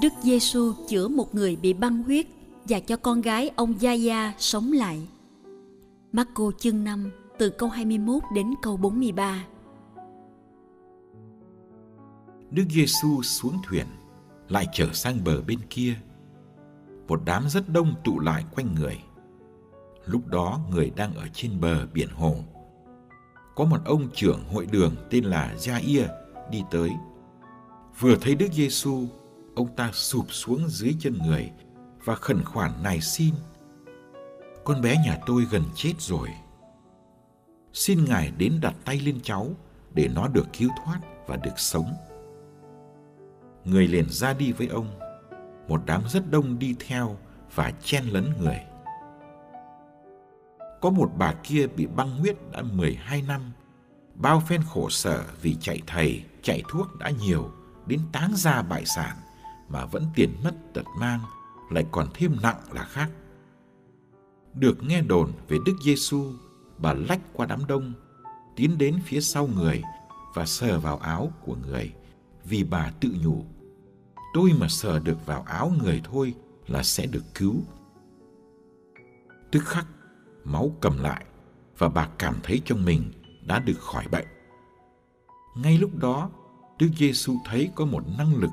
Đức Giêsu chữa một người bị băng huyết và cho con gái ông Gia Gia sống lại. Marco chương 5 từ câu 21 đến câu 43. Đức Giêsu xuống thuyền, lại trở sang bờ bên kia. Một đám rất đông tụ lại quanh người. Lúc đó người đang ở trên bờ biển hồ. Có một ông trưởng hội đường tên là Gia-ia đi tới. Vừa thấy Đức Giêsu, ông ta sụp xuống dưới chân người và khẩn khoản nài xin. Con bé nhà tôi gần chết rồi. Xin Ngài đến đặt tay lên cháu để nó được cứu thoát và được sống. Người liền ra đi với ông. Một đám rất đông đi theo và chen lấn người. Có một bà kia bị băng huyết đã 12 năm, bao phen khổ sở vì chạy thầy, chạy thuốc đã nhiều, đến táng ra bại sản mà vẫn tiền mất tật mang, lại còn thêm nặng là khác. Được nghe đồn về Đức Giêsu, bà lách qua đám đông, tiến đến phía sau người và sờ vào áo của người, vì bà tự nhủ, tôi mà sờ được vào áo người thôi là sẽ được cứu. Tức khắc, máu cầm lại và bà cảm thấy trong mình đã được khỏi bệnh. Ngay lúc đó, Đức Giêsu thấy có một năng lực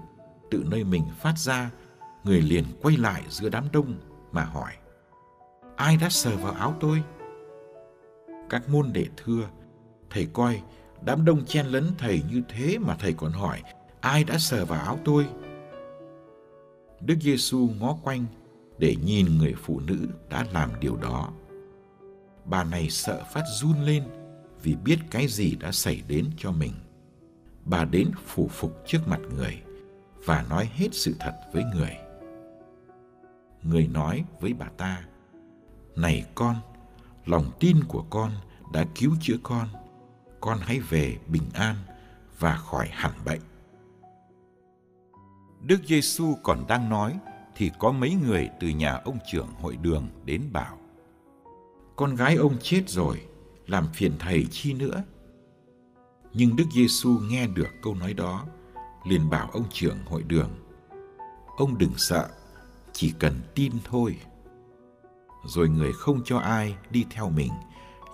tự nơi mình phát ra, người liền quay lại giữa đám đông mà hỏi: Ai đã sờ vào áo tôi? Các môn đệ thưa, thầy coi đám đông chen lấn thầy như thế mà thầy còn hỏi ai đã sờ vào áo tôi? Đức Giêsu ngó quanh để nhìn người phụ nữ đã làm điều đó. Bà này sợ phát run lên vì biết cái gì đã xảy đến cho mình. Bà đến phủ phục trước mặt người và nói hết sự thật với người. Người nói với bà ta, Này con, lòng tin của con đã cứu chữa con. Con hãy về bình an và khỏi hẳn bệnh. Đức Giêsu còn đang nói thì có mấy người từ nhà ông trưởng hội đường đến bảo: Con gái ông chết rồi, làm phiền thầy chi nữa? Nhưng Đức Giêsu nghe được câu nói đó, liền bảo ông trưởng hội đường: Ông đừng sợ, chỉ cần tin thôi. Rồi người không cho ai đi theo mình,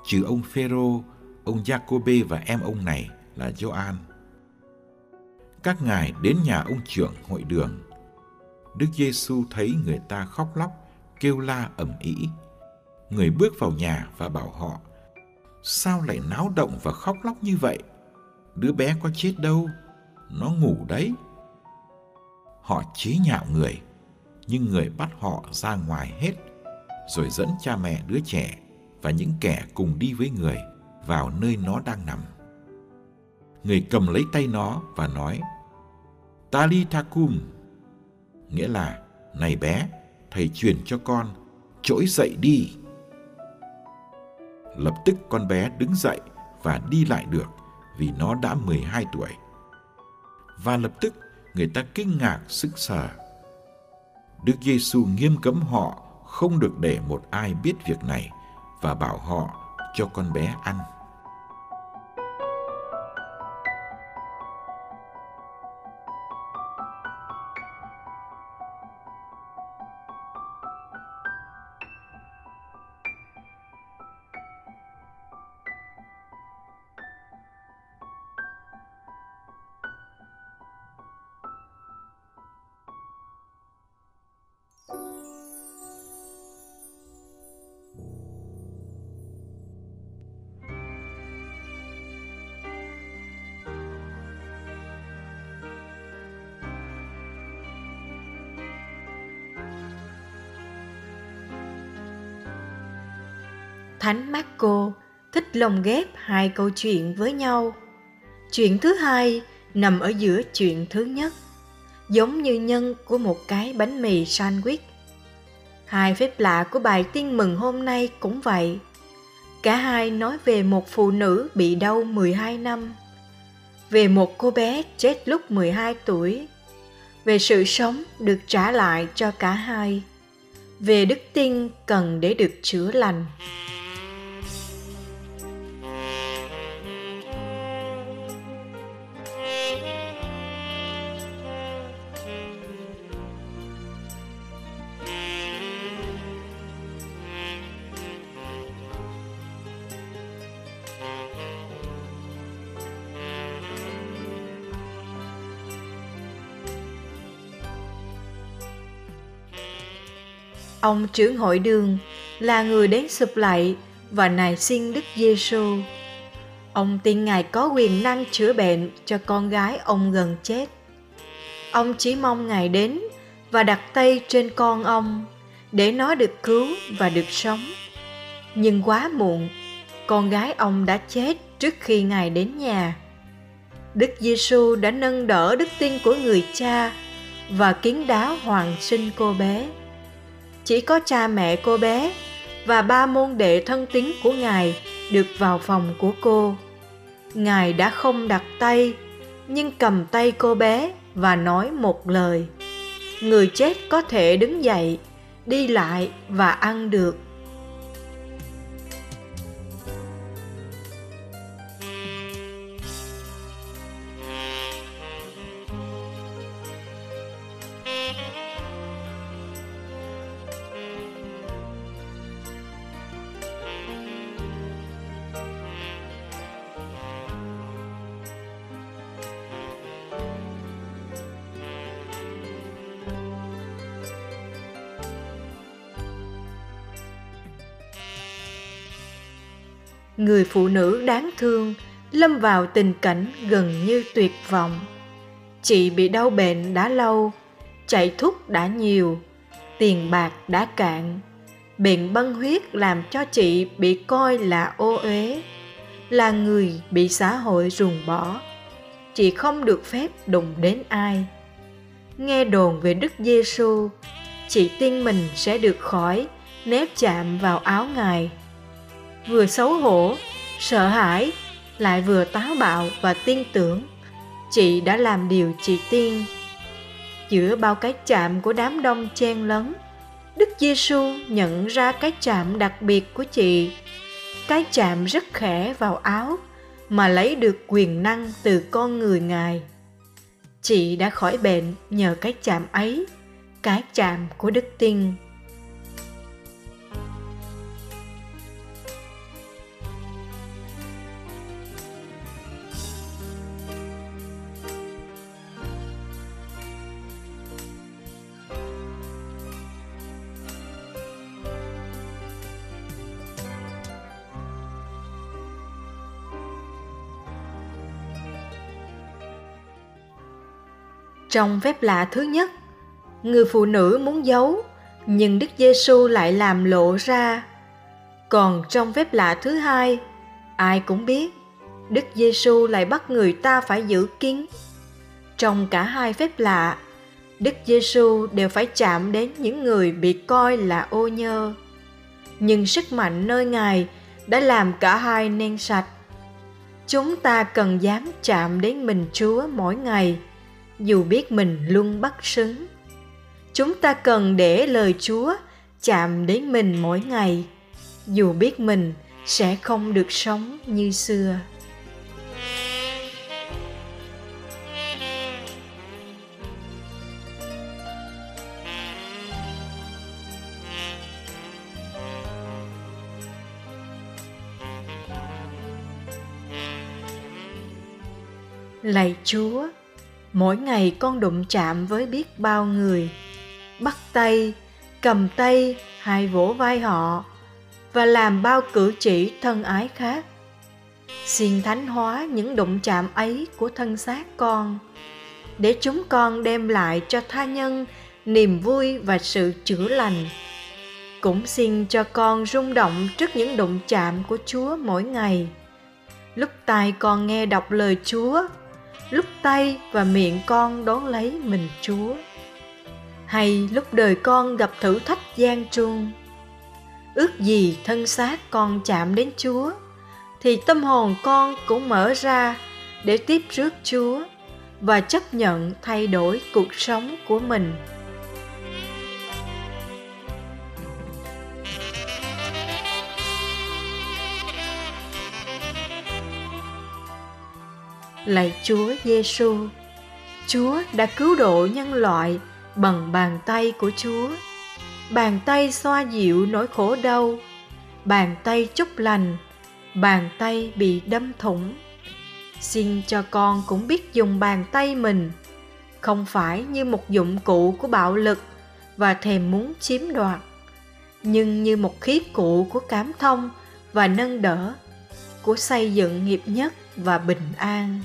trừ ông Phêrô, ông Giacôbê và em ông này là Gioan các ngài đến nhà ông trưởng hội đường. Đức Giêsu thấy người ta khóc lóc, kêu la ầm ĩ. Người bước vào nhà và bảo họ: "Sao lại náo động và khóc lóc như vậy? Đứa bé có chết đâu, nó ngủ đấy." Họ chế nhạo người, nhưng người bắt họ ra ngoài hết, rồi dẫn cha mẹ đứa trẻ và những kẻ cùng đi với người vào nơi nó đang nằm người cầm lấy tay nó và nói Talithakum, nghĩa là này bé, thầy truyền cho con, trỗi dậy đi. Lập tức con bé đứng dậy và đi lại được vì nó đã 12 tuổi. Và lập tức người ta kinh ngạc sức sở. Đức Giêsu nghiêm cấm họ không được để một ai biết việc này và bảo họ cho con bé ăn. Thánh Marco thích lồng ghép hai câu chuyện với nhau. Chuyện thứ hai nằm ở giữa chuyện thứ nhất, giống như nhân của một cái bánh mì sandwich. Hai phép lạ của bài tin mừng hôm nay cũng vậy. Cả hai nói về một phụ nữ bị đau 12 năm, về một cô bé chết lúc 12 tuổi, về sự sống được trả lại cho cả hai, về đức tin cần để được chữa lành. Ông trưởng hội đường là người đến sụp lạy và nài xin Đức Giêsu. Ông tin Ngài có quyền năng chữa bệnh cho con gái ông gần chết. Ông chỉ mong Ngài đến và đặt tay trên con ông để nó được cứu và được sống. Nhưng quá muộn, con gái ông đã chết trước khi Ngài đến nhà. Đức Giêsu đã nâng đỡ đức tin của người cha và kiến đáo hoàng sinh cô bé chỉ có cha mẹ cô bé và ba môn đệ thân tín của ngài được vào phòng của cô. Ngài đã không đặt tay, nhưng cầm tay cô bé và nói một lời. Người chết có thể đứng dậy, đi lại và ăn được. Người phụ nữ đáng thương lâm vào tình cảnh gần như tuyệt vọng. Chị bị đau bệnh đã lâu, chạy thuốc đã nhiều, tiền bạc đã cạn. Bệnh băng huyết làm cho chị bị coi là ô uế, là người bị xã hội ruồng bỏ. Chị không được phép đụng đến ai. Nghe đồn về đức giêsu chị tin mình sẽ được khỏi nếu chạm vào áo ngài vừa xấu hổ, sợ hãi, lại vừa táo bạo và tin tưởng. Chị đã làm điều chị tiên. giữa bao cái chạm của đám đông chen lấn, đức giêsu nhận ra cái chạm đặc biệt của chị. Cái chạm rất khẽ vào áo mà lấy được quyền năng từ con người ngài. Chị đã khỏi bệnh nhờ cái chạm ấy, cái chạm của đức tin. Trong phép lạ thứ nhất, người phụ nữ muốn giấu, nhưng Đức Giêsu lại làm lộ ra. Còn trong phép lạ thứ hai, ai cũng biết, Đức Giêsu lại bắt người ta phải giữ kín. Trong cả hai phép lạ, Đức Giêsu đều phải chạm đến những người bị coi là ô nhơ. Nhưng sức mạnh nơi Ngài đã làm cả hai nên sạch. Chúng ta cần dám chạm đến mình Chúa mỗi ngày – dù biết mình luôn bắt xứng chúng ta cần để lời chúa chạm đến mình mỗi ngày. Dù biết mình sẽ không được sống như xưa. Lạy chúa mỗi ngày con đụng chạm với biết bao người. Bắt tay cầm tay hay vỗ vai họ và làm bao cử chỉ thân ái khác. Xin thánh hóa những đụng chạm ấy của thân xác con để chúng con đem lại cho tha nhân niềm vui và sự chữa lành. Cũng xin cho con rung động trước những đụng chạm của Chúa mỗi ngày. Lúc tai con nghe đọc lời Chúa, lúc tay và miệng con đón lấy mình Chúa. Hay lúc đời con gặp thử thách gian truân, ước gì thân xác con chạm đến Chúa, thì tâm hồn con cũng mở ra để tiếp rước Chúa và chấp nhận thay đổi cuộc sống của mình. Lạy Chúa Giêsu, Chúa đã cứu độ nhân loại bằng bàn tay của Chúa. Bàn tay xoa dịu nỗi khổ đau, bàn tay chúc lành, bàn tay bị đâm thủng. Xin cho con cũng biết dùng bàn tay mình, không phải như một dụng cụ của bạo lực và thèm muốn chiếm đoạt, nhưng như một khí cụ của cảm thông và nâng đỡ, của xây dựng nghiệp nhất và bình an.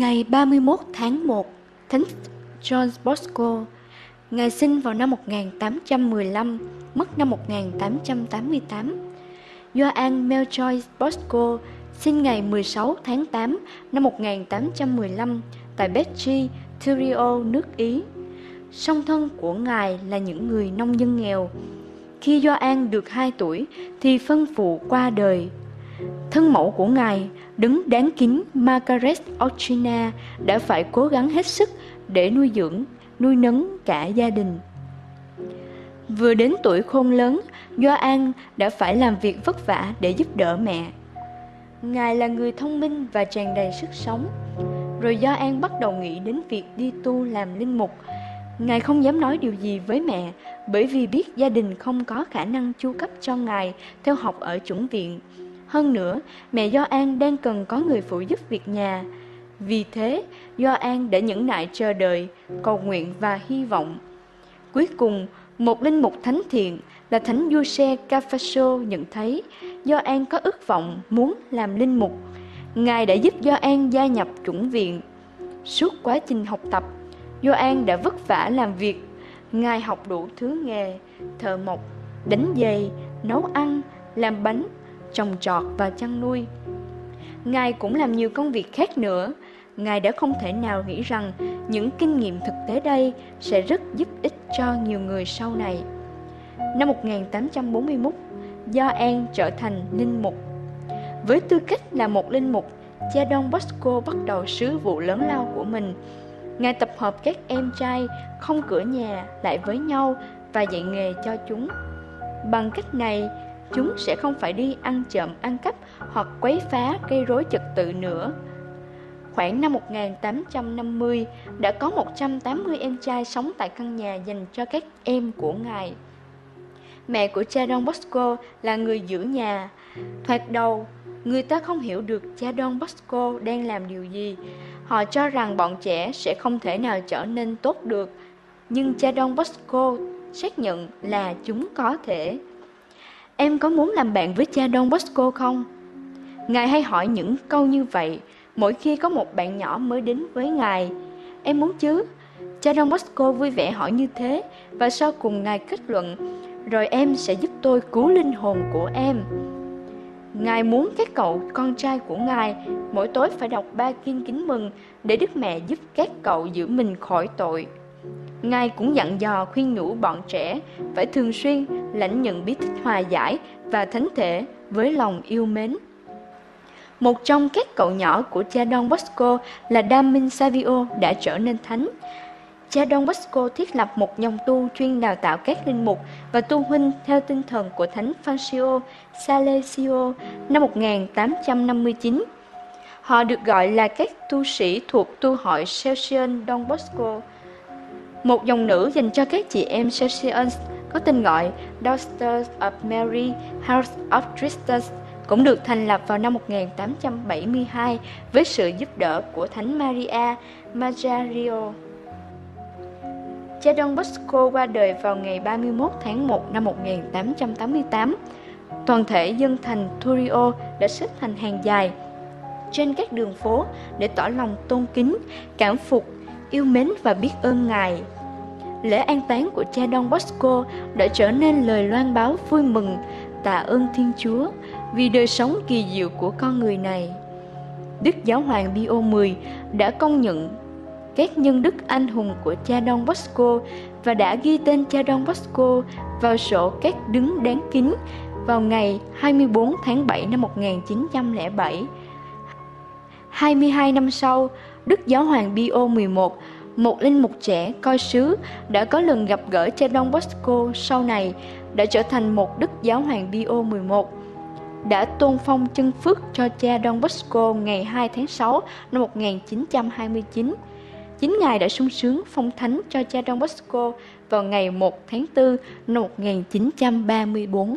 Ngày 31 tháng 1, Thánh John Bosco, Ngài sinh vào năm 1815, mất năm 1888. Gioan Melchior Bosco sinh ngày 16 tháng 8 năm 1815 tại Becci, Turio, nước Ý. Song thân của Ngài là những người nông dân nghèo. Khi Gioan được 2 tuổi thì phân phụ qua đời. Thân mẫu của Ngài đứng đáng kính Margaret Ochina đã phải cố gắng hết sức để nuôi dưỡng, nuôi nấng cả gia đình. Vừa đến tuổi khôn lớn, An đã phải làm việc vất vả để giúp đỡ mẹ. Ngài là người thông minh và tràn đầy sức sống. Rồi An bắt đầu nghĩ đến việc đi tu làm linh mục. Ngài không dám nói điều gì với mẹ bởi vì biết gia đình không có khả năng chu cấp cho Ngài theo học ở chủng viện hơn nữa, mẹ Do An đang cần có người phụ giúp việc nhà. Vì thế, Do An đã nhẫn nại chờ đợi, cầu nguyện và hy vọng. Cuối cùng, một linh mục thánh thiện là thánh Giuse Cafaso nhận thấy Do An có ước vọng muốn làm linh mục. Ngài đã giúp Do An gia nhập chủng viện. Suốt quá trình học tập, Do An đã vất vả làm việc. Ngài học đủ thứ nghề, thợ mộc, đánh giày, nấu ăn, làm bánh, trồng trọt và chăn nuôi. Ngài cũng làm nhiều công việc khác nữa. Ngài đã không thể nào nghĩ rằng những kinh nghiệm thực tế đây sẽ rất giúp ích cho nhiều người sau này. Năm 1841, Do An trở thành linh mục. Với tư cách là một linh mục, cha Don Bosco bắt đầu sứ vụ lớn lao của mình. Ngài tập hợp các em trai không cửa nhà lại với nhau và dạy nghề cho chúng. Bằng cách này, chúng sẽ không phải đi ăn trộm ăn cắp hoặc quấy phá gây rối trật tự nữa. Khoảng năm 1850, đã có 180 em trai sống tại căn nhà dành cho các em của ngài. Mẹ của cha Don Bosco là người giữ nhà. Thoạt đầu, người ta không hiểu được cha Don Bosco đang làm điều gì. Họ cho rằng bọn trẻ sẽ không thể nào trở nên tốt được. Nhưng cha Don Bosco xác nhận là chúng có thể. Em có muốn làm bạn với cha Don Bosco không? Ngài hay hỏi những câu như vậy, mỗi khi có một bạn nhỏ mới đến với Ngài. Em muốn chứ? Cha Don Bosco vui vẻ hỏi như thế, và sau cùng Ngài kết luận, rồi em sẽ giúp tôi cứu linh hồn của em. Ngài muốn các cậu con trai của Ngài mỗi tối phải đọc ba kinh kính mừng để Đức Mẹ giúp các cậu giữ mình khỏi tội. Ngài cũng dặn dò khuyên nhủ bọn trẻ phải thường xuyên lãnh nhận bí tích hòa giải và thánh thể với lòng yêu mến. Một trong các cậu nhỏ của cha Don Bosco là Damin Savio đã trở nên thánh. Cha Don Bosco thiết lập một dòng tu chuyên đào tạo các linh mục và tu huynh theo tinh thần của Thánh Francisco Salesio năm 1859. Họ được gọi là các tu sĩ thuộc tu hội Celsian Don Bosco. Một dòng nữ dành cho các chị em Celsians có tên gọi Daughters of Mary, House of Tristan cũng được thành lập vào năm 1872 với sự giúp đỡ của Thánh Maria Maggiore. Cha Don Bosco qua đời vào ngày 31 tháng 1 năm 1888. Toàn thể dân thành Turio đã xếp thành hàng dài trên các đường phố để tỏ lòng tôn kính, cảm phục, yêu mến và biết ơn Ngài. Lễ an táng của cha Don Bosco đã trở nên lời loan báo vui mừng, tạ ơn Thiên Chúa vì đời sống kỳ diệu của con người này. Đức Giáo hoàng Pio X đã công nhận các nhân đức anh hùng của cha Don Bosco và đã ghi tên cha Don Bosco vào sổ các đứng đáng kính vào ngày 24 tháng 7 năm 1907. 22 năm sau, Đức Giáo hoàng Pio 11, một linh mục trẻ coi sứ, đã có lần gặp gỡ cha Don Bosco sau này đã trở thành một Đức Giáo hoàng Pio 11 đã tôn phong chân phước cho cha Don Bosco ngày 2 tháng 6 năm 1929. Chính Ngài đã sung sướng phong thánh cho cha Don Bosco vào ngày 1 tháng 4 năm 1934.